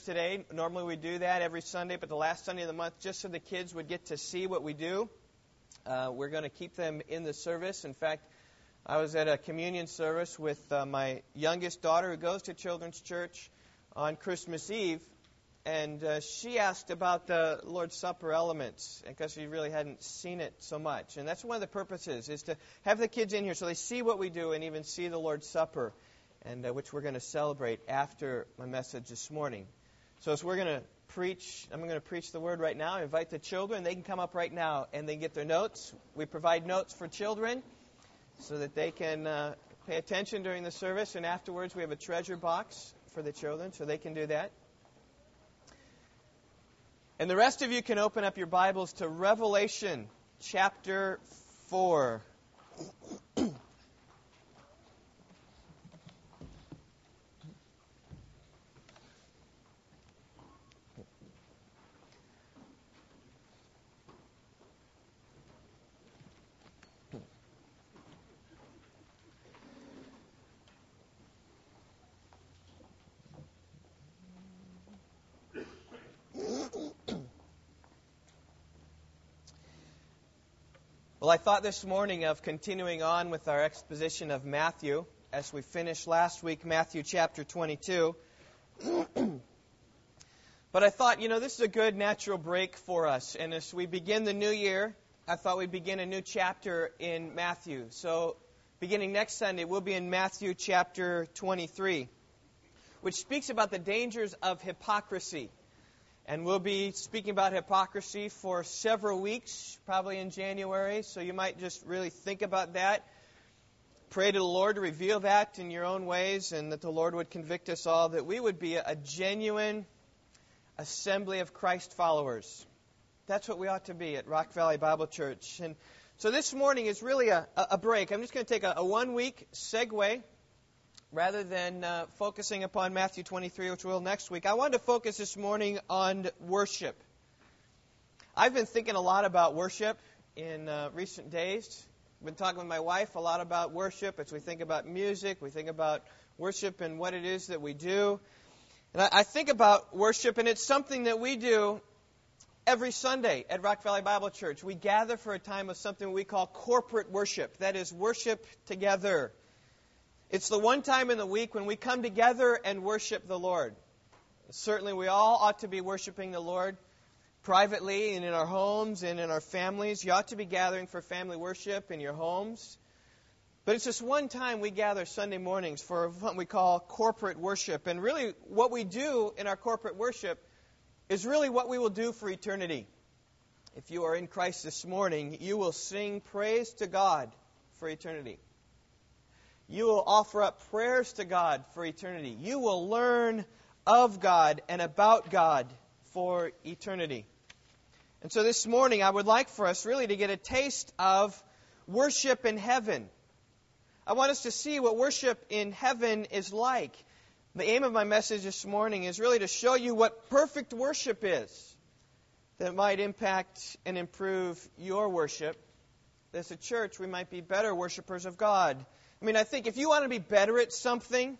today. Normally we do that every Sunday, but the last Sunday of the month, just so the kids would get to see what we do, uh, we're going to keep them in the service. In fact, I was at a communion service with uh, my youngest daughter who goes to Children's Church on Christmas Eve, and uh, she asked about the Lord's Supper elements because she really hadn't seen it so much. And that's one of the purposes is to have the kids in here so they see what we do and even see the Lord's Supper, and uh, which we're going to celebrate after my message this morning. So as we're going to preach, I'm going to preach the word right now. I invite the children; they can come up right now and they get their notes. We provide notes for children so that they can uh, pay attention during the service, and afterwards we have a treasure box for the children, so they can do that. And the rest of you can open up your Bibles to Revelation chapter 4. Well, I thought this morning of continuing on with our exposition of Matthew as we finished last week, Matthew chapter 22. but I thought, you know, this is a good natural break for us. And as we begin the new year, I thought we'd begin a new chapter in Matthew. So, beginning next Sunday, we'll be in Matthew chapter 23, which speaks about the dangers of hypocrisy. And we'll be speaking about hypocrisy for several weeks, probably in January, so you might just really think about that. Pray to the Lord to reveal that in your own ways, and that the Lord would convict us all that we would be a genuine assembly of Christ followers. That's what we ought to be at Rock Valley Bible Church. And so this morning is really a, a break. I'm just going to take a, a one week segue rather than uh, focusing upon Matthew 23, which we'll next week, I wanted to focus this morning on worship. I've been thinking a lot about worship in uh, recent days. I've been talking with my wife a lot about worship as we think about music, we think about worship and what it is that we do. And I, I think about worship, and it's something that we do every Sunday at Rock Valley Bible Church. We gather for a time of something we call corporate worship. That is, worship together. It's the one time in the week when we come together and worship the Lord. Certainly, we all ought to be worshiping the Lord privately and in our homes and in our families. You ought to be gathering for family worship in your homes. But it's just one time we gather Sunday mornings for what we call corporate worship. And really, what we do in our corporate worship is really what we will do for eternity. If you are in Christ this morning, you will sing praise to God for eternity. You will offer up prayers to God for eternity. You will learn of God and about God for eternity. And so this morning, I would like for us really to get a taste of worship in heaven. I want us to see what worship in heaven is like. The aim of my message this morning is really to show you what perfect worship is that might impact and improve your worship. As a church, we might be better worshipers of God I mean, I think if you want to be better at something,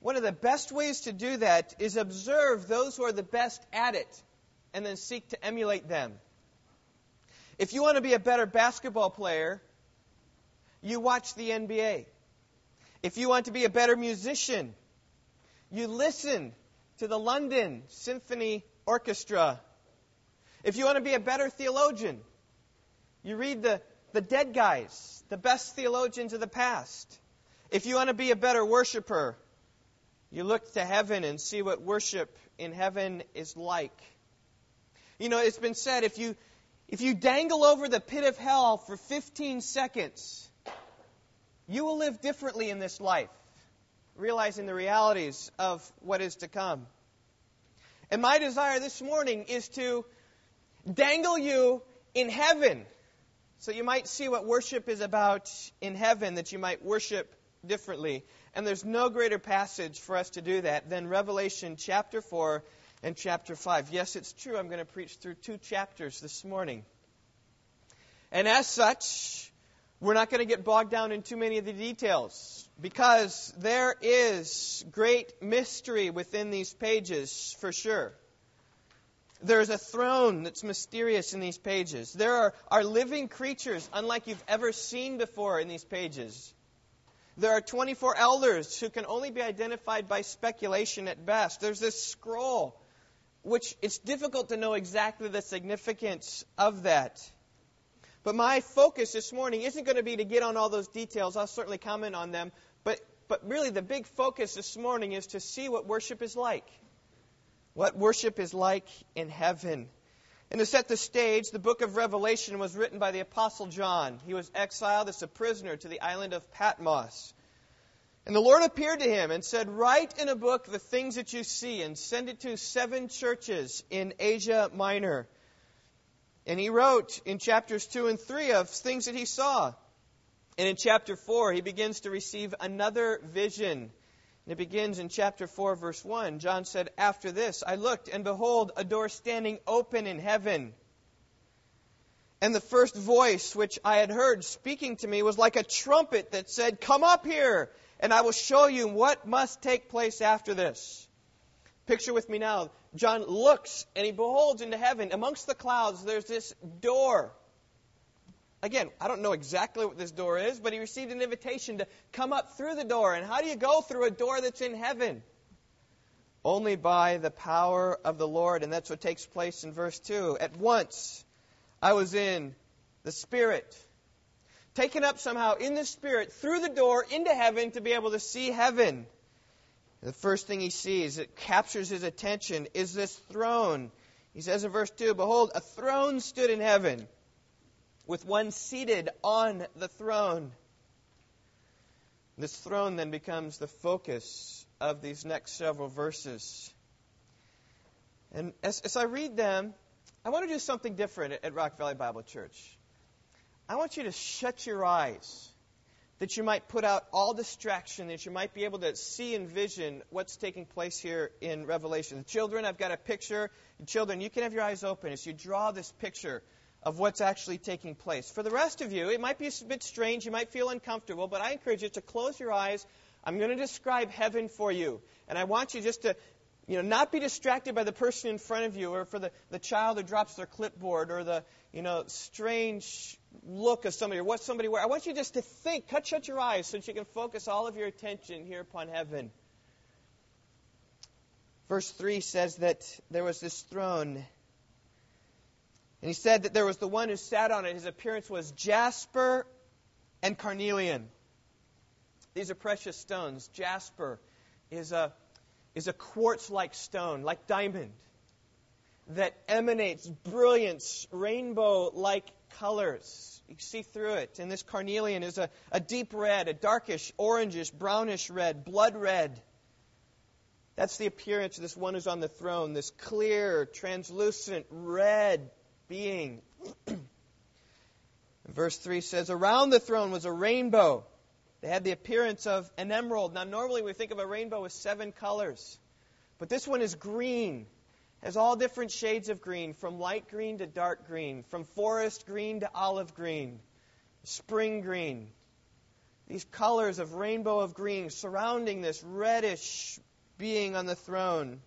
one of the best ways to do that is observe those who are the best at it and then seek to emulate them. If you want to be a better basketball player, you watch the NBA. If you want to be a better musician, you listen to the London Symphony Orchestra. If you want to be a better theologian, you read the the dead guys, the best theologians of the past. If you want to be a better worshiper, you look to heaven and see what worship in heaven is like. You know, it's been said if you if you dangle over the pit of hell for 15 seconds, you will live differently in this life, realizing the realities of what is to come. And my desire this morning is to dangle you in heaven so you might see what worship is about in heaven, that you might worship differently. And there's no greater passage for us to do that than Revelation chapter 4 and chapter 5. Yes, it's true, I'm going to preach through two chapters this morning. And as such, we're not going to get bogged down in too many of the details. because there is great mystery within these pages, for sure. There's a throne that's mysterious in these pages. There are, are living creatures unlike you've ever seen before in these pages. There are 24 elders who can only be identified by speculation at best. There's this scroll, which it's difficult to know exactly the significance of that. But my focus this morning isn't going to be to get on all those details. I'll certainly comment on them. But, but really, the big focus this morning is to see what worship is like. What worship is like in heaven. And to set the stage, the book of Revelation was written by the Apostle John. He was exiled as a prisoner to the island of Patmos. And the Lord appeared to him and said, Write in a book the things that you see and send it to seven churches in Asia Minor. And he wrote in chapters 2 and 3 of things that he saw. And in chapter 4, he begins to receive another vision. And it begins in chapter 4, verse 1. John said, After this, I looked, and behold, a door standing open in heaven. And the first voice which I had heard speaking to me was like a trumpet that said, Come up here, and I will show you what must take place after this. Picture with me now. John looks and he beholds into heaven. Amongst the clouds, there's this door. Again, I don't know exactly what this door is, but he received an invitation to come up through the door. And how do you go through a door that's in heaven? Only by the power of the Lord. And that's what takes place in verse 2. At once, I was in the Spirit. Taken up somehow in the Spirit through the door into heaven to be able to see heaven. The first thing he sees, that captures his attention, is this throne. He says in verse 2 Behold, a throne stood in heaven, with one seated on the throne. This throne then becomes the focus of these next several verses. And as, as I read them, I want to do something different at, at Rock Valley Bible Church. I want you to shut your eyes that you might put out all distraction, that you might be able to see and vision what's taking place here in Revelation. Children, I've got a picture. Children, you can have your eyes open as you draw this picture of what's actually taking place. For the rest of you, it might be a bit strange, you might feel uncomfortable, but I encourage you to close your eyes. I'm going to describe heaven for you. And I want you just to you know, not be distracted by the person in front of you or for the, the child who drops their clipboard or the, you know, strange look of somebody or what somebody wear. I want you just to think, cut shut your eyes so that you can focus all of your attention here upon heaven. Verse 3 says that there was this throne. And he said that there was the one who sat on it. His appearance was jasper and carnelian. These are precious stones. Jasper is a, is a quartz like stone, like diamond, that emanates brilliance, rainbow like colors. You see through it. And this carnelian is a, a deep red, a darkish, orangish, brownish red, blood red. That's the appearance of this one who's on the throne, this clear, translucent, red being. Verse 3 says, Around the throne was a rainbow. They had the appearance of an emerald. Now, normally we think of a rainbow with seven colors, but this one is green has all different shades of green, from light green to dark green, from forest green to olive green, spring green. These colors of rainbow of green surrounding this reddish being on the throne.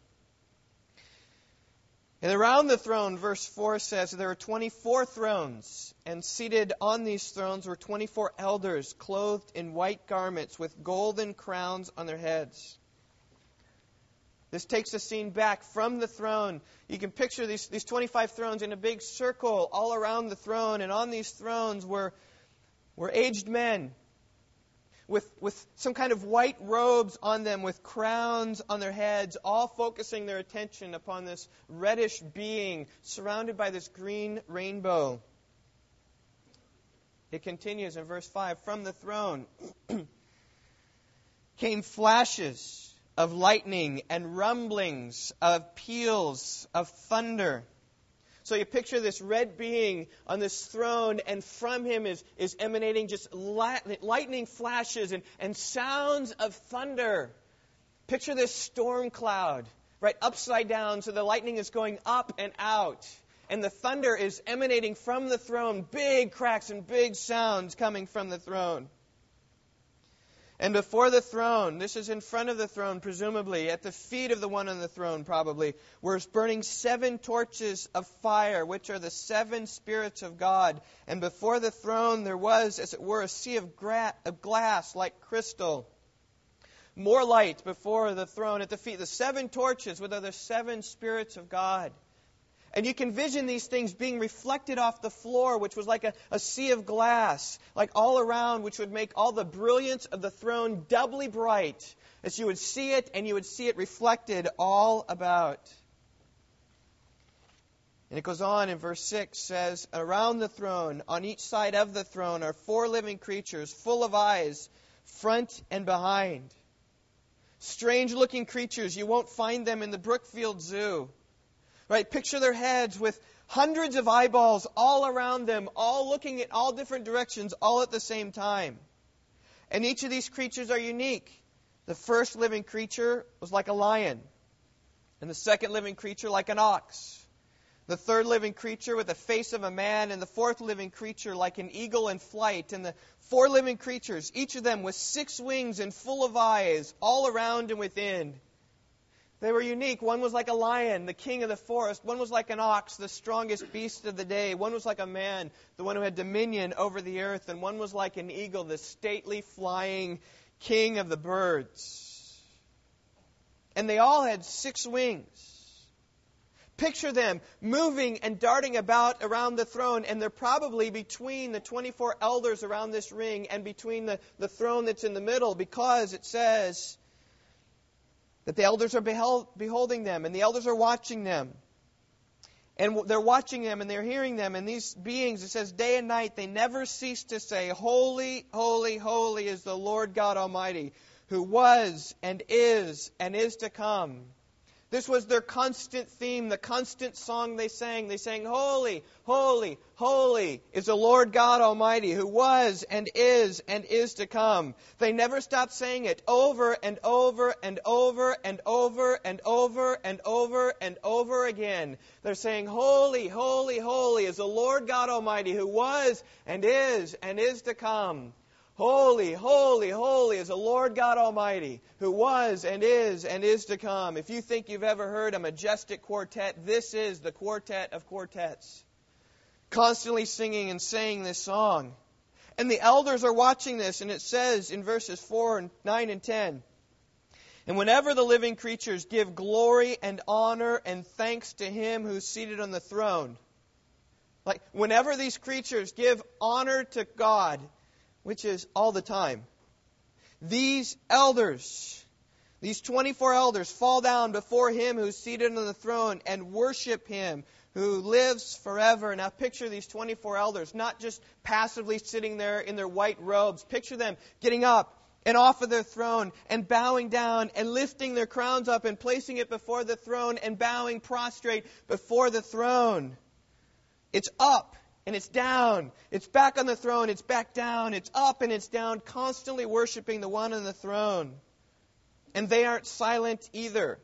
And around the throne, verse 4 says, there were 24 thrones, and seated on these thrones were 24 elders, clothed in white garments with golden crowns on their heads. This takes the scene back from the throne. You can picture these, these 25 thrones in a big circle all around the throne, and on these thrones were, were aged men with, with some kind of white robes on them, with crowns on their heads, all focusing their attention upon this reddish being surrounded by this green rainbow. It continues in verse 5 From the throne came flashes of lightning and rumblings of peals of thunder. So you picture this red being on this throne, and from him is, is emanating just lightning flashes and, and sounds of thunder. Picture this storm cloud, right, upside down, so the lightning is going up and out. And the thunder is emanating from the throne, big cracks and big sounds coming from the throne. And before the throne, this is in front of the throne, presumably, at the feet of the one on the throne, probably, were burning seven torches of fire, which are the seven spirits of God. And before the throne, there was, as it were, a sea of, gra- of glass like crystal. More light before the throne at the feet. The seven torches, with the seven spirits of God. And you can vision these things being reflected off the floor, which was like a, a, sea of glass, like all around, which would make all the brilliance of the throne doubly bright as you would see it and you would see it reflected all about. And it goes on in verse 6 says, Around the throne, on each side of the throne, are four living creatures full of eyes, front and behind. Strange looking creatures. You won't find them in the Brookfield Zoo. Right? Picture their heads with hundreds of eyeballs all around them, all looking in all different directions, all at the same time. And each of these creatures are unique. The first living creature was like a lion, and the second living creature like an ox. The third living creature with the face of a man, and the fourth living creature like an eagle in flight, and the four living creatures, each of them with six wings and full of eyes, all around and within. They were unique. One was like a lion, the king of the forest. One was like an ox, the strongest beast of the day. One was like a man, the one who had dominion over the earth. And one was like an eagle, the stately flying king of the birds. And they all had six wings. Picture them moving and darting about around the throne, and they're probably between the 24 elders around this ring and between the, the throne that's in the middle because it says that the elders are beholding them, and the elders are watching them. And they're watching them and they're hearing them. And these beings, it says day and night, they never cease to say, Holy, holy, holy is the Lord God Almighty, who was and is and is to come. This was their constant theme, the constant song they sang. They sang, Holy, holy, holy is the Lord God Almighty, who was and is and is to come. They never stopped saying it over and over and over and over and over and over and over again. They're saying, Holy, holy, holy is the Lord God Almighty, who was and is and is to come. Holy, holy, holy is the Lord God Almighty, who was and is and is to come. If you think you've ever heard a majestic quartet, this is the quartet of quartets. Constantly singing and saying this song. And the elders are watching this, and it says in verses 4 and 9 and 10. And whenever the living creatures give glory and honor and thanks to him who's seated on the throne, like whenever these creatures give honor to God which is all the time. These elders, these 24 elders, fall down before him who's seated on the throne and worship him who lives forever. Now picture these 24 elders, not just passively sitting there in their white robes. Picture them getting up and off of their throne and bowing down and lifting their crowns up and placing it before the throne and bowing prostrate before the throne. It's up and it's down. It's back on the throne. It's back down. It's up and it's down, constantly worshiping the one on the throne. And they aren't silent either.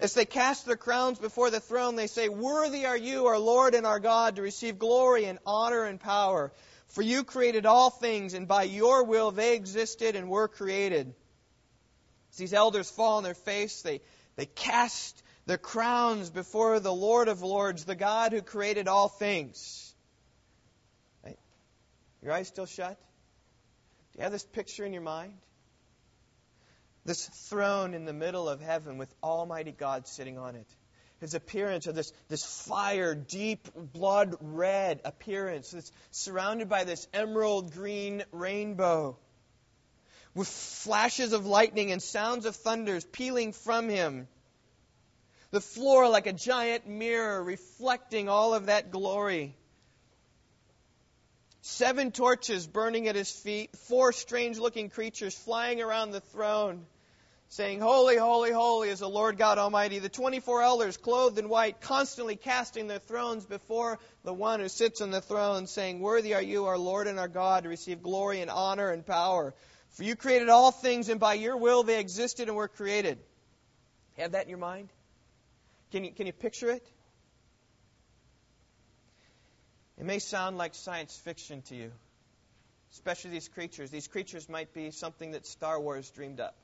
As they cast their crowns before the throne, they say, Worthy are you, our Lord and our God, to receive glory and honor and power. For you created all things, and by your will they existed and were created. As these elders fall on their face, they, they cast their crowns before the Lord of Lords, the God who created all things. Your eyes still shut? Do you have this picture in your mind? This throne in the middle of heaven with Almighty God sitting on it. His appearance of this, this fire, deep blood red appearance that's surrounded by this emerald green rainbow with flashes of lightning and sounds of thunders pealing from him. The floor like a giant mirror reflecting all of that glory seven torches burning at his feet, four strange looking creatures flying around the throne, saying, Holy, holy, holy is the Lord God Almighty. The 24 elders, clothed in white, constantly casting their thrones before the one who sits on the throne, saying, Worthy are you, our Lord and our God, to receive glory and honor and power. For you created all things, and by your will they existed and were created. Have that in your mind? Can you, can you picture it? It may sound like science fiction to you. especially these creatures. These creatures might be something that Star Wars dreamed up,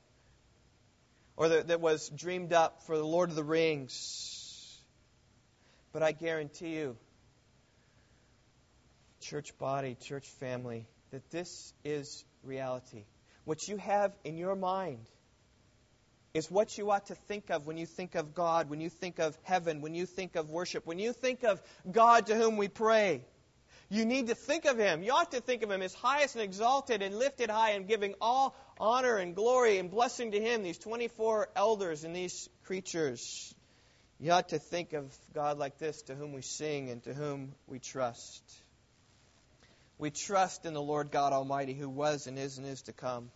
or that, that was dreamed up for the Lord of the Rings. But I guarantee you, church body, church family, that this is reality. What you have in your mind is what you ought to think of when you think of God, when you think of heaven, when you think of worship, when you think of God to whom we pray. You need to think of Him. You ought to think of Him as highest and exalted and lifted high and giving all honor and glory and blessing to Him, these 24 elders and these creatures. You ought to think of God like this, to whom we sing and to whom we trust. We trust in the Lord God Almighty, who was and is and is to come.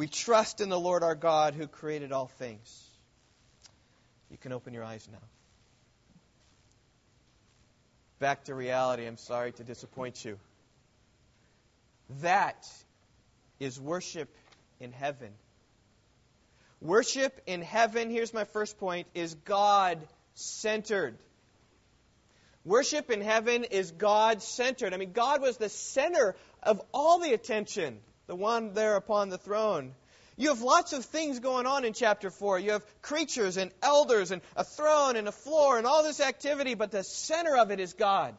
We trust in the Lord our God, who created all things. You can open your eyes now. Back to reality. I'm sorry to disappoint you. That is worship in heaven. Worship in heaven, here's my first point, is God centered. Worship in heaven is God centered. I mean, God was the center of all the attention, the one there upon the throne. You have lots of things going on in chapter 4. You have creatures and elders and a throne and a floor and all this activity, but the center of it is God.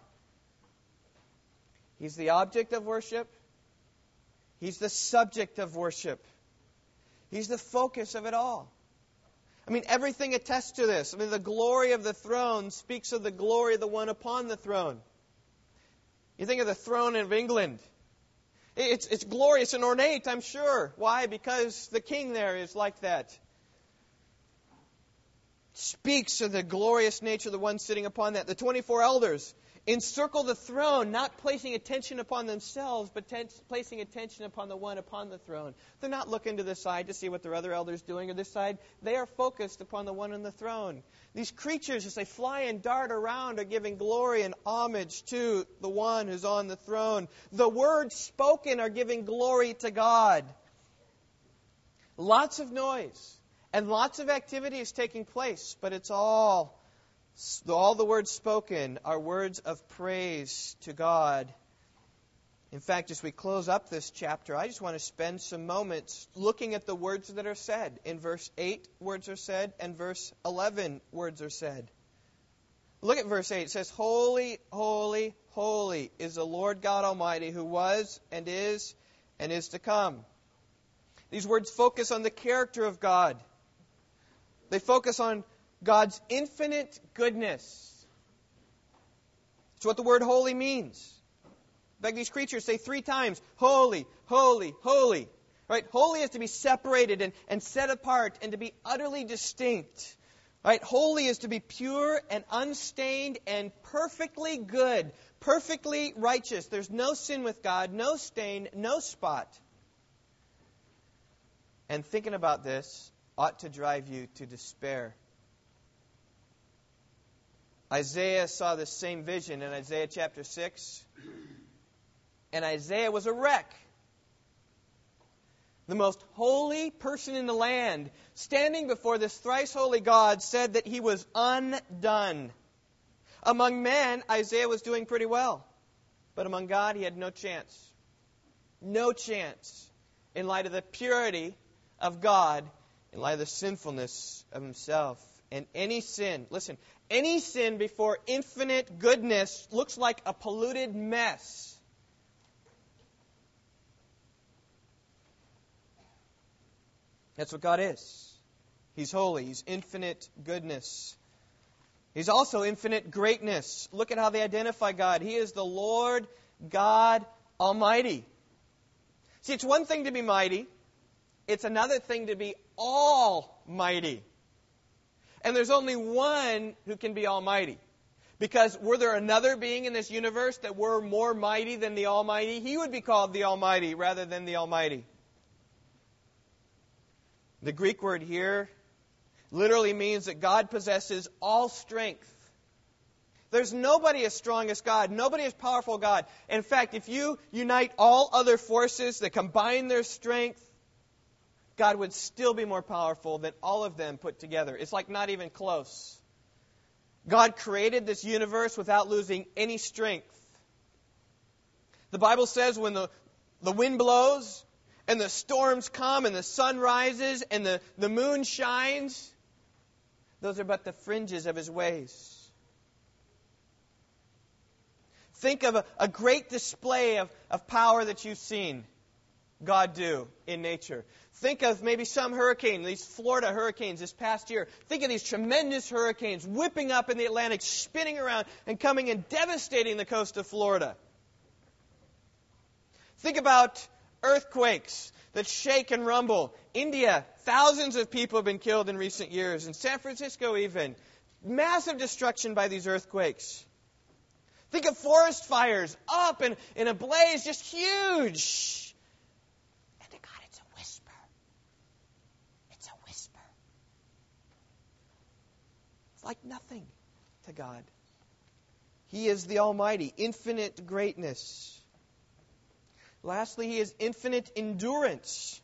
He's the object of worship, He's the subject of worship, He's the focus of it all. I mean, everything attests to this. I mean, the glory of the throne speaks of the glory of the one upon the throne. You think of the throne of England. It's, it's glorious and ornate, I'm sure. Why? Because the king there is like that. Speaks of the glorious nature of the one sitting upon that. The 24 elders encircle the throne, not placing attention upon themselves, but ten- placing attention upon the one upon the throne. They're not looking to the side to see what their other elders doing or this side. They are focused upon the one on the throne. These creatures, as they fly and dart around, are giving glory and homage to the one who's on the throne. The words spoken are giving glory to God. Lots of noise and lots of activity is taking place, but it's all all the words spoken are words of praise to God. In fact, as we close up this chapter, I just want to spend some moments looking at the words that are said. In verse 8, words are said, and verse 11, words are said. Look at verse 8. It says, Holy, holy, holy is the Lord God Almighty who was and is and is to come. These words focus on the character of God. They focus on God's infinite goodness. It's what the word holy means. In fact, these creatures say three times, holy, holy, holy. Right? Holy is to be separated and, and set apart and to be utterly distinct. Right? Holy is to be pure and unstained and perfectly good, perfectly righteous. There's no sin with God, no stain, no spot. And thinking about this ought to drive you to despair Isaiah saw the same vision in Isaiah chapter 6. And Isaiah was a wreck. The most holy person in the land, standing before this thrice holy God, said that he was undone. Among men, Isaiah was doing pretty well. But among God, he had no chance. No chance in light of the purity of God, in light of the sinfulness of himself. And any sin, listen, any sin before infinite goodness looks like a polluted mess. That's what God is. He's holy. He's infinite goodness. He's also infinite greatness. Look at how they identify God. He is the Lord God Almighty. See, it's one thing to be mighty, it's another thing to be almighty. And there's only one who can be almighty. Because were there another being in this universe that were more mighty than the Almighty, he would be called the Almighty rather than the Almighty. The Greek word here literally means that God possesses all strength. There's nobody as strong as God, nobody as powerful as God. In fact, if you unite all other forces that combine their strength, God would still be more powerful than all of them put together. It's like not even close. God created this universe without losing any strength. The Bible says when the the wind blows and the storms come and the sun rises and the, the moon shines, those are but the fringes of his ways. Think of a, a great display of, of power that you've seen God do in nature. Think of maybe some hurricane, these Florida hurricanes this past year. Think of these tremendous hurricanes whipping up in the Atlantic, spinning around and coming and devastating the coast of Florida. Think about earthquakes that shake and rumble. India, thousands of people have been killed in recent years. In San Francisco, even. Massive destruction by these earthquakes. Think of forest fires up and in a blaze, just huge. And to God, it's a whisper. It's a whisper. It's like nothing to God. He is the Almighty, infinite greatness. Lastly, He is infinite endurance.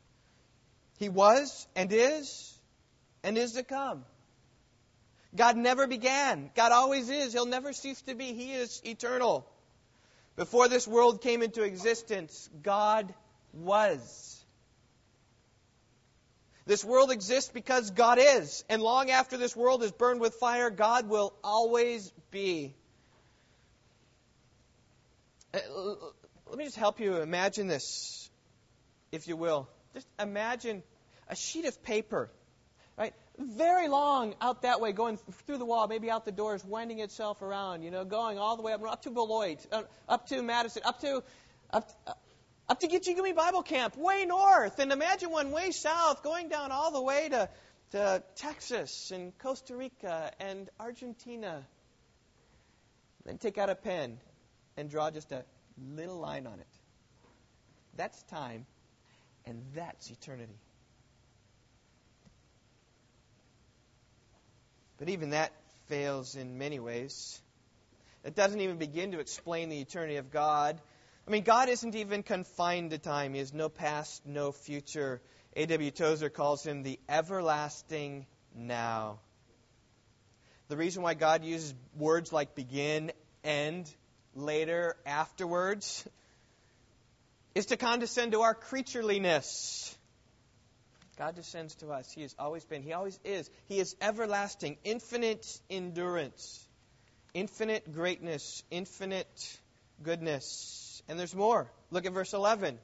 He was and is and is to come. God never began. God always is. He'll never cease to be. He is eternal. Before this world came into existence, God was. This world exists because God is. And long after this world is burned with fire, God will always be. Uh, let me just help you imagine this, if you will. Just imagine a sheet of paper right? Very long out that way, going through the wall, maybe out the doors, winding itself around, you know, going all the way up, up to Beloit, up to Madison, up to, up, up to Gitchigumi Bible Camp, way north. And imagine one way south, going down all the way to, to Texas and Costa Rica and Argentina. Then take out a pen and draw just a little line on it. That's time, and that's eternity. But even that fails in many ways. It doesn't even begin to explain the eternity of God. I mean, God isn't even confined to time. He has no past, no future. A.W. Tozer calls him the everlasting now. The reason why God uses words like begin, end, later, afterwards, is to condescend to our creatureliness. God descends to us. He has always been. He always is. He is everlasting, infinite endurance, infinite greatness, infinite goodness. And there's more. Look at verse 11.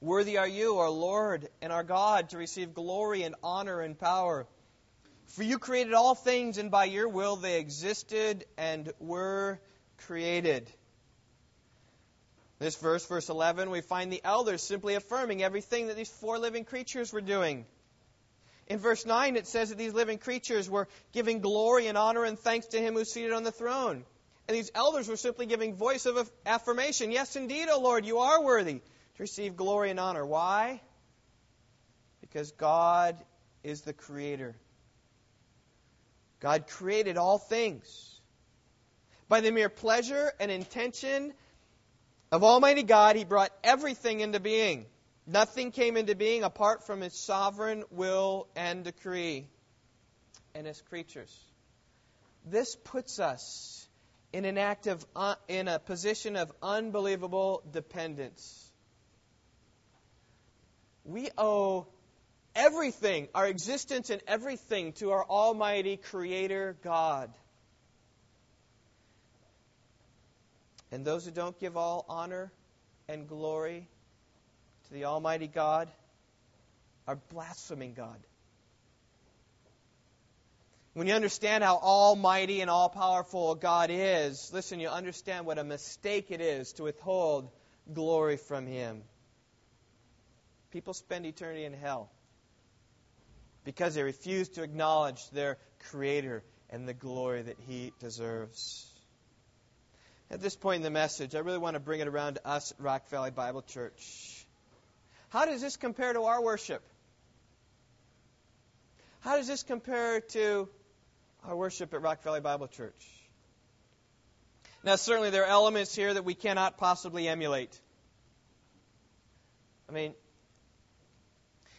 Worthy are you, our Lord and our God, to receive glory and honor and power. For you created all things, and by your will they existed and were created. This verse, verse 11, we find the elders simply affirming everything that these four living creatures were doing. In verse 9, it says that these living creatures were giving glory and honor and thanks to him who's seated on the throne. And these elders were simply giving voice of affirmation. Yes, indeed, O Lord, you are worthy to receive glory and honor. Why? Because God is the creator. God created all things. By the mere pleasure and intention of Almighty God, He brought everything into being. Nothing came into being apart from His sovereign will and decree and His creatures. This puts us in an act of, uh, in a position of unbelievable dependence. We owe everything, our existence and everything, to our Almighty Creator God. And those who don't give all honor and glory to the Almighty God are blaspheming God. When you understand how almighty and all powerful God is, listen, you understand what a mistake it is to withhold glory from Him. People spend eternity in hell because they refuse to acknowledge their Creator and the glory that He deserves. At this point in the message, I really want to bring it around to us at Rock Valley Bible Church. How does this compare to our worship? How does this compare to our worship at Rock Valley Bible Church? Now, certainly there are elements here that we cannot possibly emulate. I mean,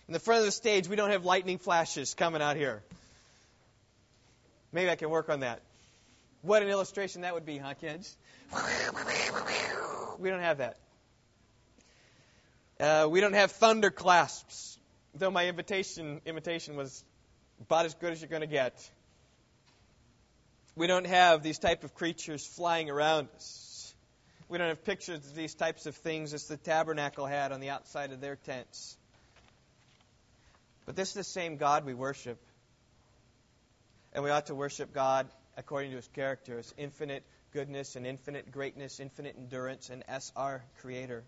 in the front of the stage, we don't have lightning flashes coming out here. Maybe I can work on that. What an illustration that would be, huh, kids? We don't have that. Uh, we don't have thunder clasps, though my invitation invitation was about as good as you're going to get. We don't have these type of creatures flying around us. We don't have pictures of these types of things as the tabernacle had on the outside of their tents. But this is the same God we worship. And we ought to worship God according to his character, his infinite goodness and infinite greatness, infinite endurance, and as our creator.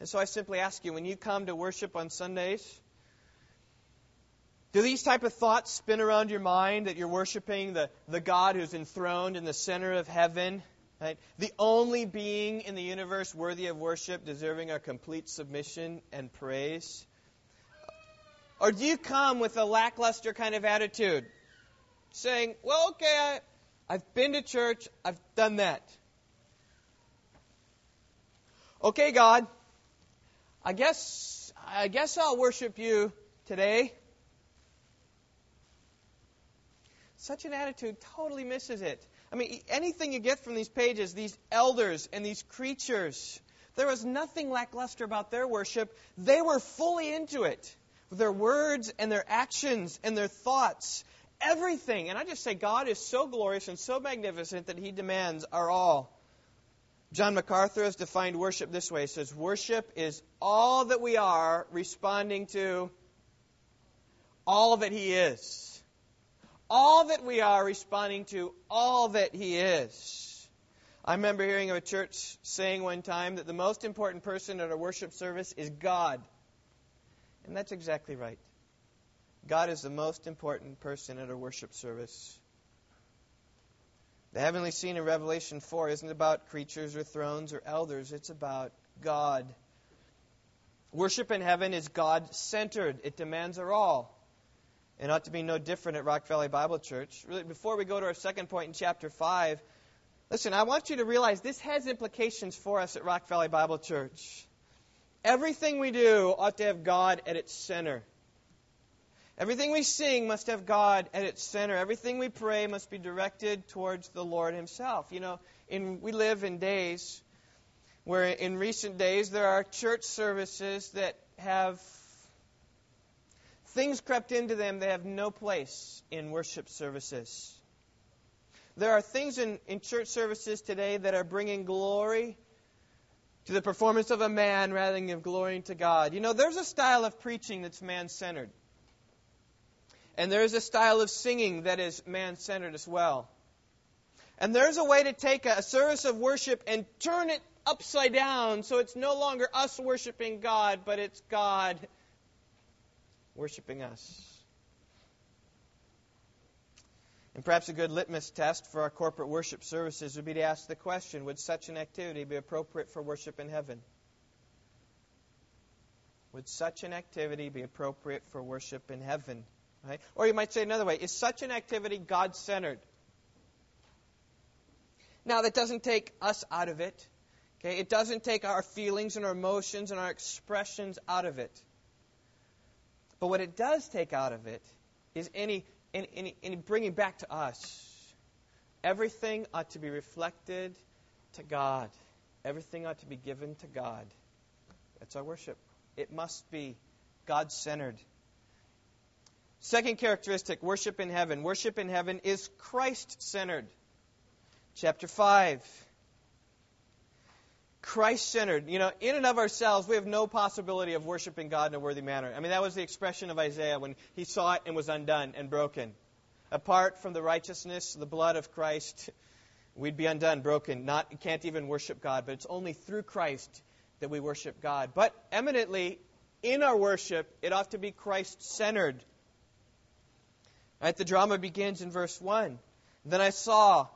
And so I simply ask you, when you come to worship on Sundays, do these type of thoughts spin around your mind that you're worshiping the, the God who's enthroned in the center of heaven? Right? The only being in the universe worthy of worship, deserving our complete submission and praise? Or do you come with a lackluster kind of attitude? Saying, well, okay, I, I've been to church, I've done that. Okay, God, I guess I guess I'll worship you today. Such an attitude totally misses it. I mean, anything you get from these pages, these elders and these creatures, there was nothing lackluster about their worship. They were fully into it their words and their actions and their thoughts, everything. And I just say, God is so glorious and so magnificent that He demands our all. John MacArthur has defined worship this way. He says, Worship is all that we are responding to all that He is all that we are responding to all that He is. I remember hearing of a church saying one time that the most important person at a worship service is God. And that's exactly right. God is the most important person at a worship service. The heavenly scene in Revelation 4 isn't about creatures or thrones or elders, it's about God. Worship in heaven is God centered, it demands our all and ought to be no different at Rock Valley Bible Church. Really, before we go to our second point in chapter 5, listen, I want you to realize this has implications for us at Rock Valley Bible Church. Everything we do ought to have God at its center. Everything we sing must have God at its center. Everything we pray must be directed towards the Lord Himself. You know, in, we live in days where in recent days there are church services that have Things crept into them that have no place in worship services. There are things in, in church services today that are bringing glory to the performance of a man rather than give glory to God. You know, there's a style of preaching that's man centered. And there's a style of singing that is man centered as well. And there's a way to take a service of worship and turn it upside down so it's no longer us worshiping God, but it's God worshiping us. And perhaps a good litmus test for our corporate worship services would be to ask the question Would such an activity be appropriate for worship in heaven? Would such an activity be appropriate for worship in heaven? Right? Or you might say another way Is such an activity God centered? Now, that doesn't take us out of it. Okay? It doesn't take our feelings and our emotions and our expressions out of it. But what it does take out of it is any, any, any, bringing back to us. Everything ought to be reflected to God. Everything ought to be given to God. That's our worship. It must be God centered. Second characteristic worship in heaven. Worship in heaven is Christ centered. Chapter 5. Christ centered. You know, in and of ourselves, we have no possibility of worshiping God in a worthy manner. I mean, that was the expression of Isaiah when he saw it and was undone and broken. Apart from the righteousness, the blood of Christ, we'd be undone, broken. Not can't even worship God, but it's only through Christ that we worship God. But eminently, in our worship, it ought to be Christ centered. Right, the drama begins in verse 1. Then I saw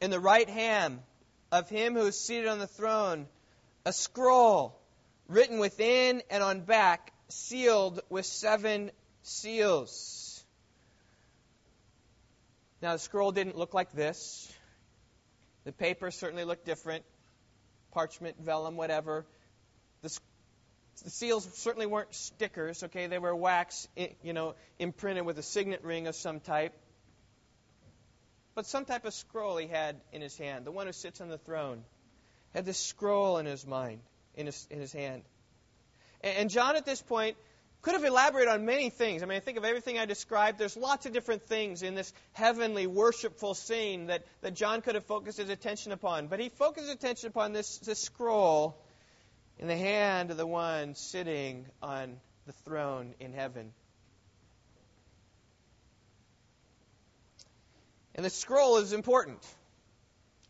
in the right hand of him who is seated on the throne a scroll written within and on back, sealed with seven seals. Now, the scroll didn't look like this. The paper certainly looked different parchment, vellum, whatever. The, the seals certainly weren't stickers, okay? They were wax, you know, imprinted with a signet ring of some type but some type of scroll he had in his hand. The one who sits on the throne had this scroll in his mind, in his, in his hand. And John, at this point, could have elaborated on many things. I mean, I think of everything I described. There's lots of different things in this heavenly, worshipful scene that, that John could have focused his attention upon. But he focused his attention upon this, this scroll in the hand of the one sitting on the throne in heaven. And the scroll is important.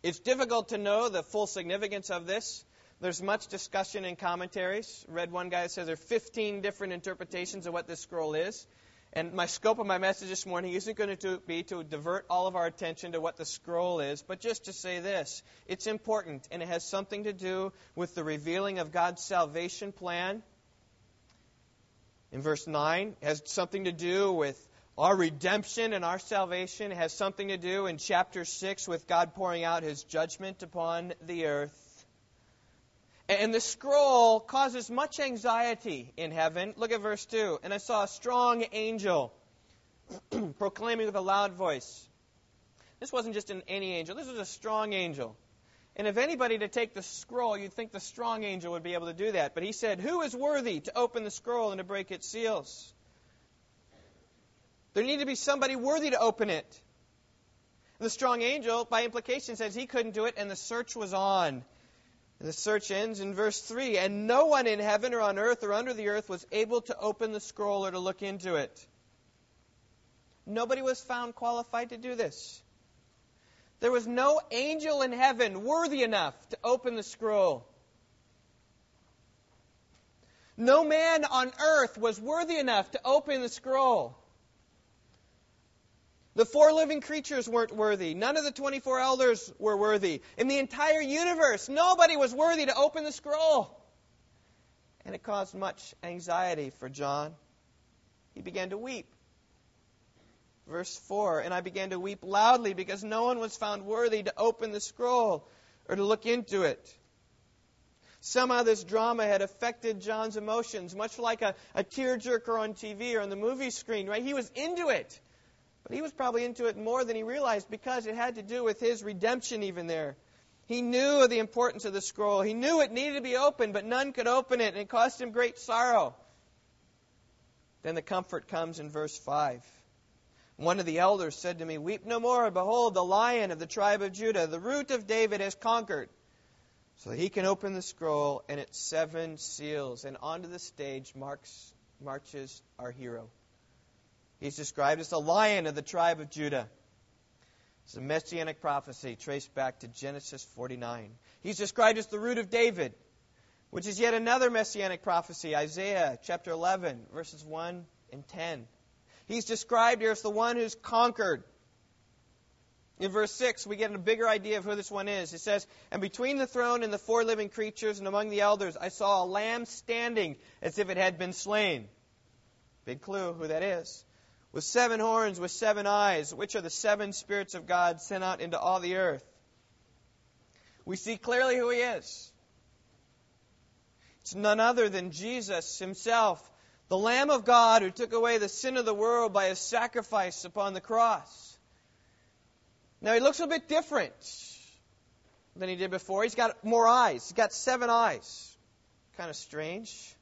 It's difficult to know the full significance of this. There's much discussion in commentaries. Read one guy that says there are 15 different interpretations of what this scroll is. And my scope of my message this morning isn't going to be to divert all of our attention to what the scroll is, but just to say this. It's important, and it has something to do with the revealing of God's salvation plan. In verse 9, it has something to do with our redemption and our salvation. Has something to do in chapter 6 with God pouring out his judgment upon the earth. And the scroll causes much anxiety in heaven. Look at verse 2. And I saw a strong angel proclaiming with a loud voice. This wasn't just an any angel, this was a strong angel. And if anybody to take the scroll, you'd think the strong angel would be able to do that. But he said, Who is worthy to open the scroll and to break its seals? There needed to be somebody worthy to open it. And the strong angel, by implication, says he couldn't do it, and the search was on. And the search ends in verse 3 And no one in heaven or on earth or under the earth was able to open the scroll or to look into it. Nobody was found qualified to do this. There was no angel in heaven worthy enough to open the scroll. No man on earth was worthy enough to open the scroll. The four living creatures weren't worthy. None of the 24 elders were worthy. In the entire universe, nobody was worthy to open the scroll. And it caused much anxiety for John. He began to weep. Verse 4 And I began to weep loudly because no one was found worthy to open the scroll or to look into it. Somehow this drama had affected John's emotions, much like a, a tearjerker on TV or on the movie screen, right? He was into it. But he was probably into it more than he realized because it had to do with his redemption, even there. He knew of the importance of the scroll. He knew it needed to be opened, but none could open it, and it caused him great sorrow. Then the comfort comes in verse 5. One of the elders said to me, Weep no more. Behold, the lion of the tribe of Judah, the root of David, has conquered, so that he can open the scroll and its seven seals. And onto the stage marks, marches our hero. He's described as the lion of the tribe of Judah. It's a messianic prophecy traced back to Genesis 49. He's described as the root of David, which is yet another messianic prophecy, Isaiah chapter 11, verses 1 and 10. He's described here as the one who's conquered. In verse 6, we get a bigger idea of who this one is. It says, And between the throne and the four living creatures and among the elders, I saw a lamb standing as if it had been slain. Big clue who that is with seven horns, with seven eyes, which are the seven spirits of God sent out into all the earth. We see clearly who he is. It's none other than Jesus himself, the Lamb of God who took away the sin of the world by his sacrifice upon the cross. Now he looks a bit different than he did before. He's got more eyes. He's got seven eyes. Kind of strange.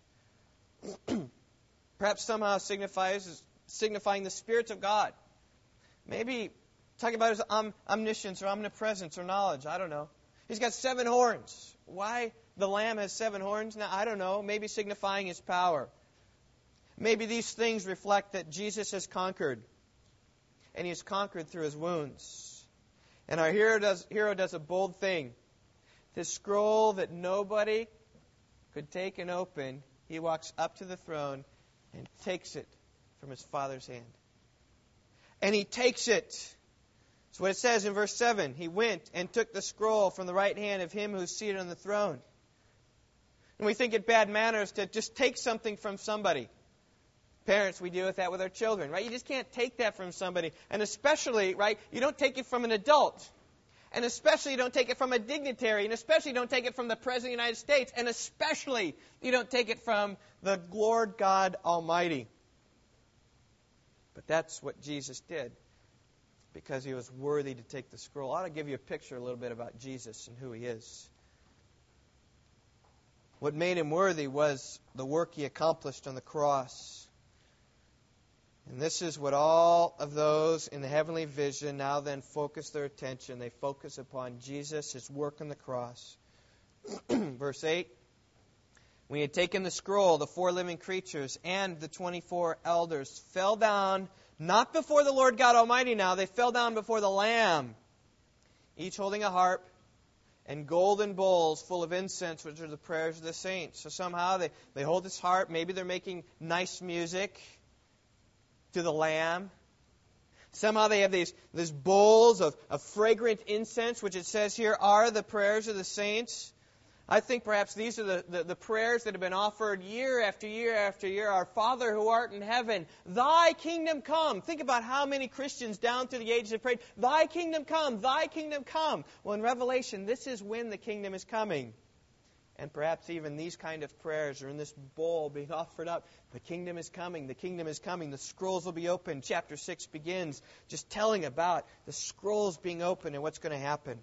Perhaps somehow signifies signifying the Spirit of God. Maybe talking about his om- omniscience or omnipresence or knowledge. I don't know. He's got seven horns. Why the lamb has seven horns? Now, I don't know. Maybe signifying his power. Maybe these things reflect that Jesus has conquered. And he has conquered through his wounds. And our hero does, hero does a bold thing. This scroll that nobody could take and open, he walks up to the throne and takes it from his father's hand. And he takes it. That's what it says in verse 7. He went and took the scroll from the right hand of him who's seated on the throne. And we think it bad manners to just take something from somebody. Parents, we deal with that with our children, right? You just can't take that from somebody. And especially, right, you don't take it from an adult. And especially you don't take it from a dignitary. And especially you don't take it from the President of the United States. And especially you don't take it from the Lord God Almighty. But that's what Jesus did because he was worthy to take the scroll. I ought to give you a picture a little bit about Jesus and who he is. What made him worthy was the work he accomplished on the cross. And this is what all of those in the heavenly vision now then focus their attention. They focus upon Jesus, his work on the cross. Verse 8 When he had taken the scroll, the four living creatures and the 24 elders fell down, not before the Lord God Almighty now, they fell down before the Lamb, each holding a harp and golden bowls full of incense, which are the prayers of the saints. So somehow they, they hold this harp. Maybe they're making nice music to the Lamb. Somehow they have these, these bowls of, of fragrant incense, which it says here are the prayers of the saints. I think perhaps these are the, the, the, prayers that have been offered year after year after year. Our Father who art in heaven, thy kingdom come. Think about how many Christians down through the ages have prayed, thy kingdom come, thy kingdom come. Well, in Revelation, this is when the kingdom is coming. And perhaps even these kind of prayers are in this bowl being offered up. The kingdom is coming. The kingdom is coming. The scrolls will be opened. Chapter 6 begins just telling about the scrolls being opened and what's going to happen.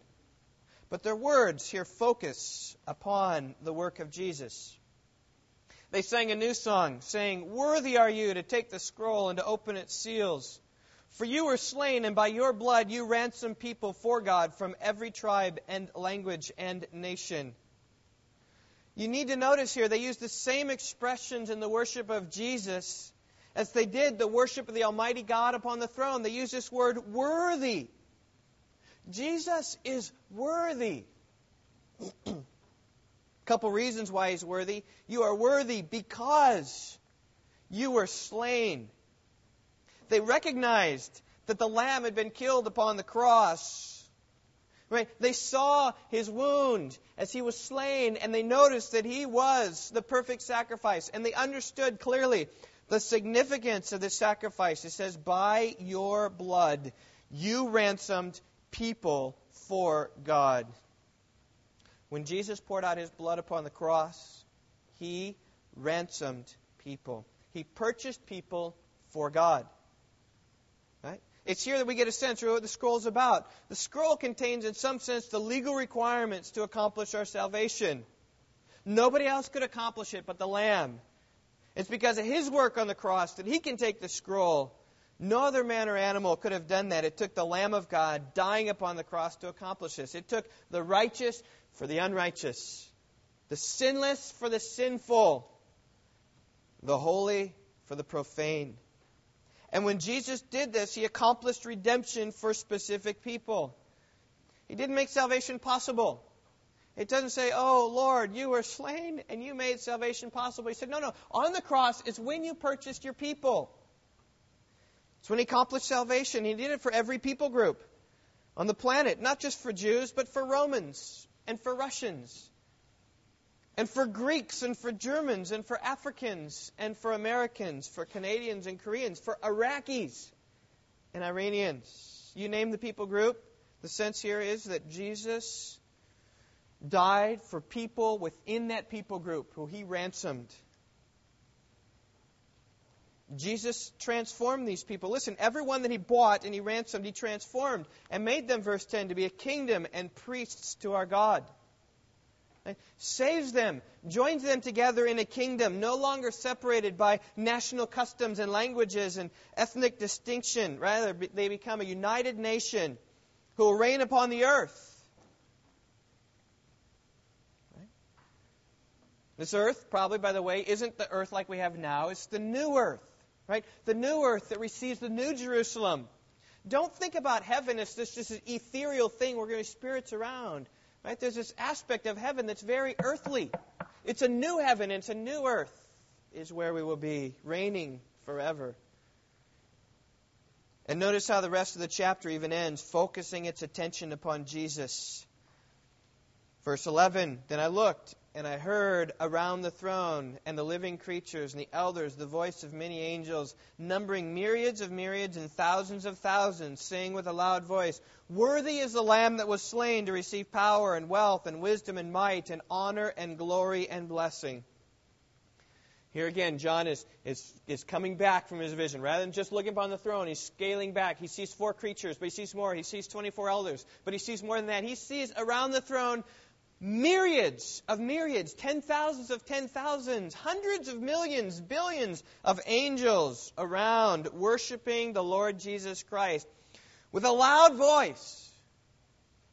But their words here focus upon the work of Jesus. They sang a new song, saying, Worthy are you to take the scroll and to open its seals. For you were slain, and by your blood you ransomed people for God from every tribe and language and nation. You need to notice here, they use the same expressions in the worship of Jesus as they did the worship of the Almighty God upon the throne. They use this word worthy. Jesus is worthy. A couple reasons why he's worthy. You are worthy because you were slain. They recognized that the lamb had been killed upon the cross. Right? They saw his wound as he was slain, and they noticed that he was the perfect sacrifice. And they understood clearly the significance of this sacrifice. It says, By your blood you ransomed people for God. When Jesus poured out his blood upon the cross, he ransomed people. He purchased people for God. Right? It's here that we get a sense of what the scroll is about. The scroll contains, in some sense, the legal requirements to accomplish our salvation. Nobody else could accomplish it but the Lamb. It's because of his work on the cross that he can take the scroll no other man or animal could have done that. It took the Lamb of God dying upon the cross to accomplish this. It took the righteous for the unrighteous, the sinless for the sinful, the holy for the profane. And when Jesus did this, he accomplished redemption for specific people. He didn't make salvation possible. It doesn't say, Oh, Lord, you were slain and you made salvation possible. He said, No, no. On the cross is when you purchased your people. It's when he accomplished salvation. He did it for every people group on the planet, not just for Jews, but for Romans and for Russians and for Greeks and for Germans and for Africans and for Americans, for Canadians and Koreans, for Iraqis and Iranians. You name the people group. The sense here is that Jesus died for people within that people group who he ransomed. Jesus transformed these people. Listen, everyone that he bought and he ransomed, he transformed and made them, verse 10, to be a kingdom and priests to our God. Saves them, joins them together in a kingdom, no longer separated by national customs and languages and ethnic distinction. Rather, they become a united nation who will reign upon the earth. This earth, probably, by the way, isn't the earth like we have now. It's the new earth right? The new earth that receives the new Jerusalem. Don't think about heaven as this just an ethereal thing we're going to spirits around. Right? There's this aspect of heaven that's very earthly. It's a new heaven, it's a new earth is where we will be, reigning forever. And notice how the rest of the chapter even ends, focusing its attention upon Jesus. Verse 11 Then I looked, and I heard around the throne and the living creatures and the elders the voice of many angels, numbering myriads of myriads and thousands of thousands, saying with a loud voice, Worthy is the Lamb that was slain to receive power and wealth and wisdom and might and honor and glory and blessing. Here again, John is, is, is coming back from his vision. Rather than just looking upon the throne, he's scaling back. He sees four creatures, but he sees more. He sees 24 elders, but he sees more than that. He sees around the throne myriads of myriads, ten thousands of ten thousands, hundreds of millions, billions of angels around worshiping the Lord Jesus Christ with a loud voice.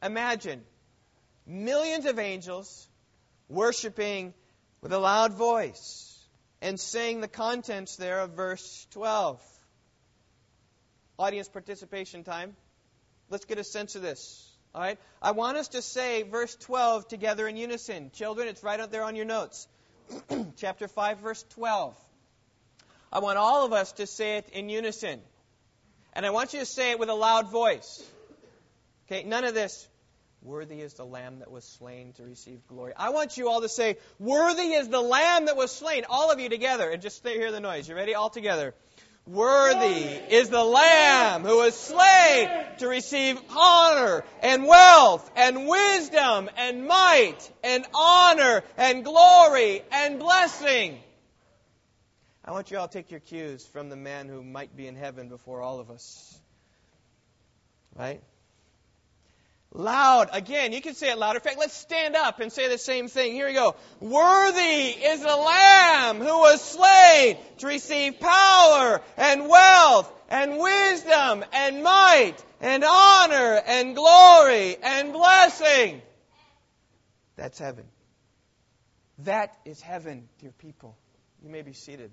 Imagine millions of angels worshiping with a loud voice and saying the contents there of verse 12. Audience participation time. Let's get a sense of this. All right? I want us to say verse 12 together in unison. Children, it's right up there on your notes. Chapter 5, verse 12. I want all of us to say it in unison. And I want you to say it with a loud voice. Okay, none of this. Worthy is the Lamb that was slain to receive glory. I want you all to say, Worthy is the Lamb that was slain. All of you together. And just hear the noise. You ready? All together. Worthy is the Lamb who was slain to receive honor and wealth and wisdom and might and honor and glory and blessing. I want you all to take your cues from the man who might be in heaven before all of us. Right? Loud. Again, you can say it louder. In fact, let's stand up and say the same thing. Here we go. Worthy is the Lamb who was slain to receive power and wealth and wisdom and might and honor and glory and blessing. That's heaven. That is heaven, dear people. You may be seated.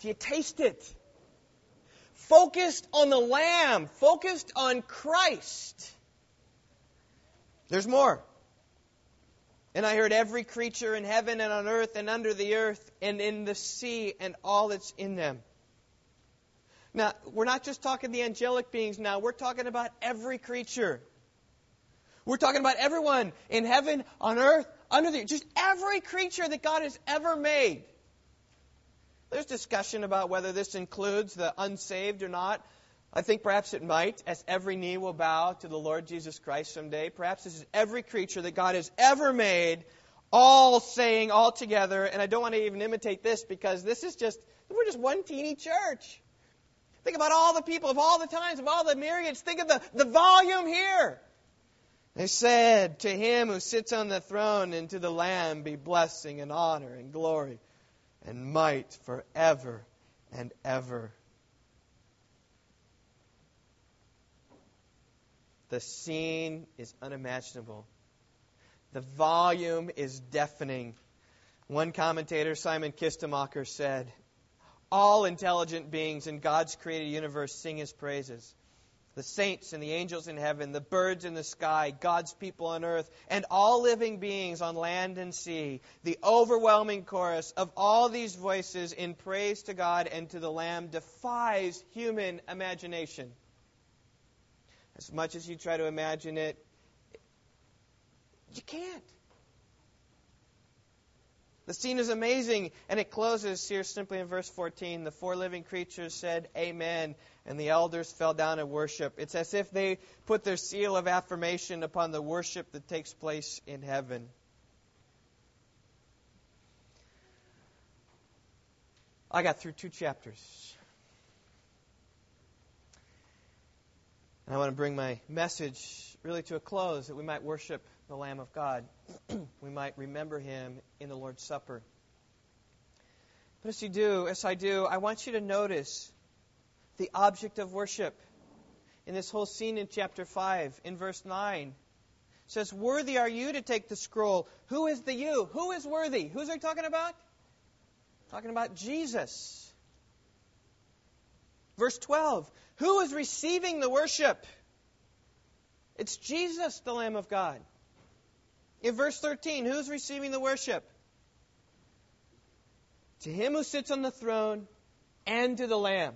Do you taste it? Focused on the Lamb, focused on Christ. There's more. And I heard every creature in heaven and on earth and under the earth and in the sea and all that's in them. Now, we're not just talking the angelic beings now, we're talking about every creature. We're talking about everyone in heaven, on earth, under the just every creature that God has ever made. There's discussion about whether this includes the unsaved or not. I think perhaps it might, as every knee will bow to the Lord Jesus Christ someday. Perhaps this is every creature that God has ever made, all saying all together. And I don't want to even imitate this because this is just, we're just one teeny church. Think about all the people of all the times, of all the myriads. Think of the, the volume here. They said, To him who sits on the throne and to the Lamb be blessing and honor and glory and might forever and ever. The scene is unimaginable. The volume is deafening. One commentator, Simon Kistemaker, said, All intelligent beings in God's created universe sing his praises the saints and the angels in heaven, the birds in the sky, God's people on earth, and all living beings on land and sea, the overwhelming chorus of all these voices in praise to God and to the Lamb defies human imagination. As much as you try to imagine it, you can't. The scene is amazing, and it closes here simply in verse 14. The four living creatures said, Amen, and the elders fell down and worship. It's as if they put their seal of affirmation upon the worship that takes place in heaven. I got through two chapters. And I want to bring my message really to a close that we might worship the Lamb of God. we might remember him in the Lord's Supper. But as you do, as I do, I want you to notice the object of worship. In this whole scene in chapter 5, in verse 9, it says, Worthy are you to take the scroll. Who is the you? Who is worthy? Who's he talking about? Talking about Jesus. Verse 12, who is receiving the worship? It's Jesus, the Lamb of God. In verse 13, who's receiving the worship? To him who sits on the throne and to the Lamb.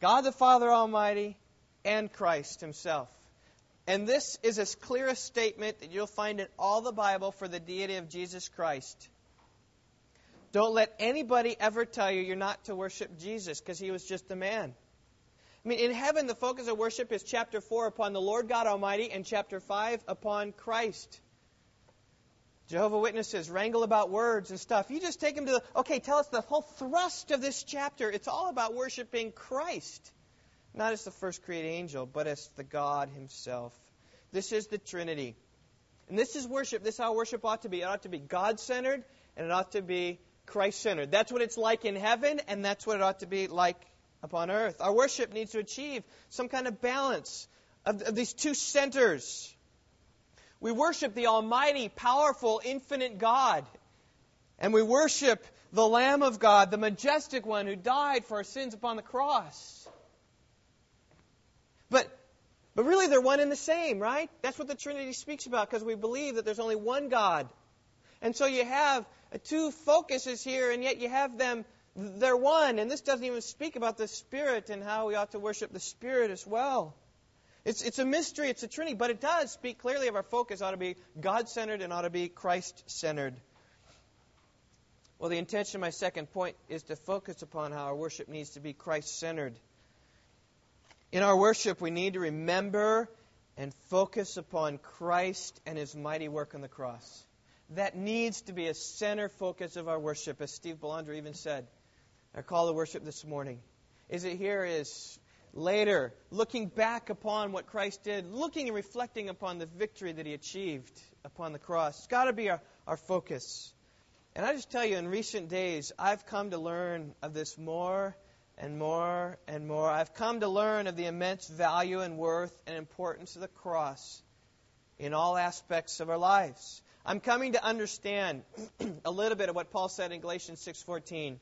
God the Father Almighty and Christ Himself. And this is as clear a statement that you'll find in all the Bible for the deity of Jesus Christ. Don't let anybody ever tell you you're not to worship Jesus because he was just a man. I mean, in heaven, the focus of worship is chapter 4 upon the Lord God Almighty and chapter 5 upon Christ. Jehovah Witnesses wrangle about words and stuff. You just take them to the, okay, tell us the whole thrust of this chapter. It's all about worshiping Christ, not as the first created angel, but as the God himself. This is the Trinity. And this is worship. This is how worship ought to be. It ought to be God centered, and it ought to be Christ centered. That's what it's like in heaven, and that's what it ought to be like upon earth. Our worship needs to achieve some kind of balance of, of these two centers. We worship the Almighty, powerful, infinite God. And we worship the Lamb of God, the majestic one who died for our sins upon the cross. But, but really, they're one and the same, right? That's what the Trinity speaks about because we believe that there's only one God. And so you have uh, two focuses here, and yet you have them, they're one. And this doesn't even speak about the Spirit and how we ought to worship the Spirit as well. It's, it's a mystery, it's a Trinity, but it does speak clearly of our focus ought to be God centered and ought to be Christ centered. Well, the intention of my second point is to focus upon how our worship needs to be Christ centered. In our worship, we need to remember and focus upon Christ and his mighty work on the cross. That needs to be a center focus of our worship, as Steve Belanger even said. Our call to worship this morning is it here is later, looking back upon what Christ did, looking and reflecting upon the victory that he achieved upon the cross. It's got to be our, our focus. And I just tell you, in recent days, I've come to learn of this more and more and more. I've come to learn of the immense value and worth and importance of the cross in all aspects of our lives. I'm coming to understand a little bit of what Paul said in Galatians 6:14.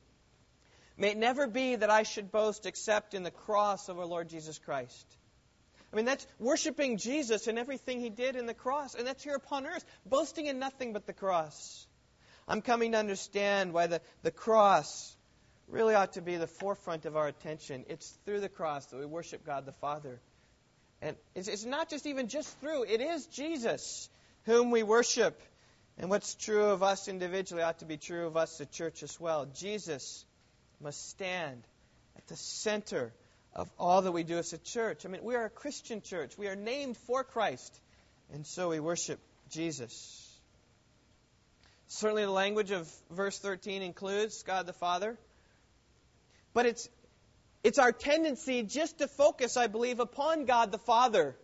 May it never be that I should boast except in the cross of our Lord Jesus Christ. I mean, that's worshiping Jesus and everything he did in the cross, and that's here upon earth, boasting in nothing but the cross. I'm coming to understand why the, the cross really ought to be the forefront of our attention. It's through the cross that we worship God the Father. And it's, it's not just even just through, it is Jesus whom we worship. And what's true of us individually ought to be true of us, the church, as well. Jesus must stand at the center of all that we do as a church. I mean, we are a Christian church. We are named for Christ. And so we worship Jesus. Certainly, the language of verse 13 includes God the Father. But it's, it's our tendency just to focus, I believe, upon God the Father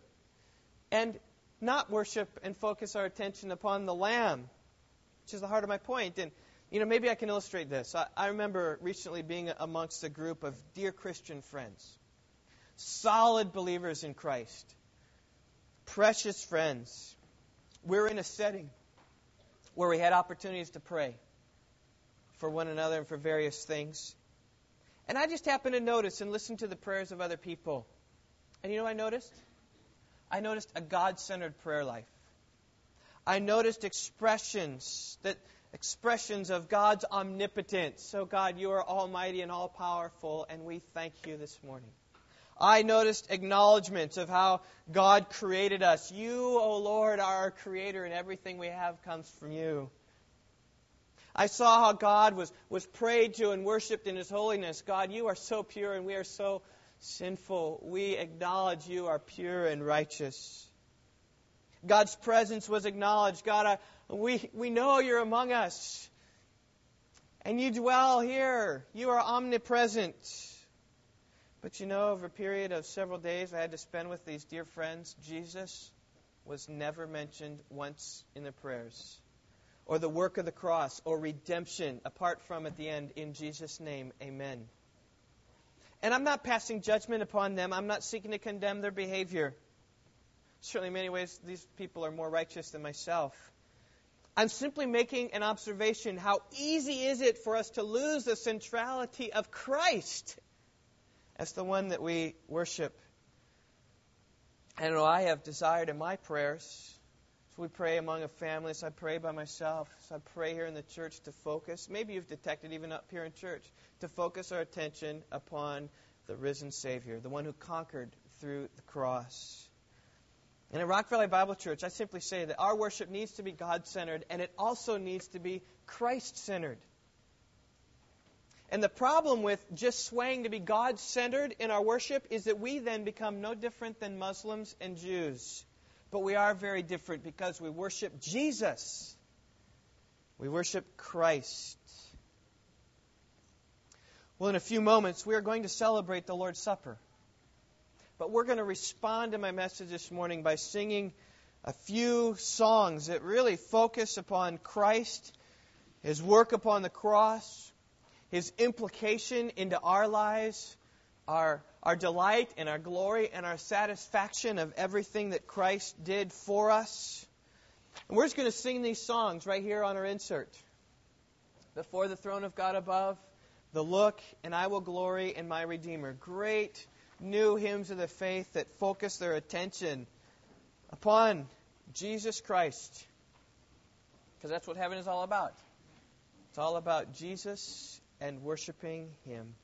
and not worship and focus our attention upon the Lamb, which is the heart of my point. And, you know, maybe I can illustrate this. I, I remember recently being amongst a group of dear Christian friends, solid believers in Christ, precious friends. We're in a setting where we had opportunities to pray for one another and for various things. And I just happened to notice and listen to the prayers of other people. And you know I noticed? I noticed a God centered prayer life. I noticed expressions that expressions of God's omnipotence. So God, you are almighty and all powerful, and we thank you this morning. I noticed acknowledgments of how God created us. You, O oh Lord, are our creator, and everything we have comes from you. I saw how God was, was prayed to and worshiped in His holiness. God, you are so pure, and we are so sinful. We acknowledge you are pure and righteous. God's presence was acknowledged. God, I, we, we know you're among us, and you dwell here. You are omnipresent. But you know, over a period of several days I had to spend with these dear friends, Jesus was never mentioned once in the prayers. Or the work of the cross, or redemption, apart from at the end, in Jesus' name, amen. And I'm not passing judgment upon them. I'm not seeking to condemn their behavior. Certainly, in many ways, these people are more righteous than myself. I'm simply making an observation. How easy is it for us to lose the centrality of Christ as the one that we worship. And oh, I have desired in my prayers, so we pray among a family, so I pray by myself, so I pray here in the church to focus. Maybe you've detected even up here in church, to focus our attention upon the risen Savior, the one who conquered through the cross. And at Rock Valley Bible Church, I simply say that our worship needs to be God centered, and it also needs to be Christ centered. And the problem with just swaying to be God centered in our worship is that we then become no different than Muslims and Jews. But we are very different because we worship Jesus. We worship Christ. Well, in a few moments, we are going to celebrate the Lord's Supper. But we're going to respond to my message this morning by singing a few songs that really focus upon Christ, His work upon the cross, His implication into our lives, our, our delight and our glory and our satisfaction of everything that Christ did for us. And we're just going to sing these songs right here on our insert. Before the throne of God above, the look, and I will glory in my Redeemer. Great new hymns of the faith that focus their attention upon Jesus Christ. Because that's what heaven is all about. It's all about Jesus and worshiping Him.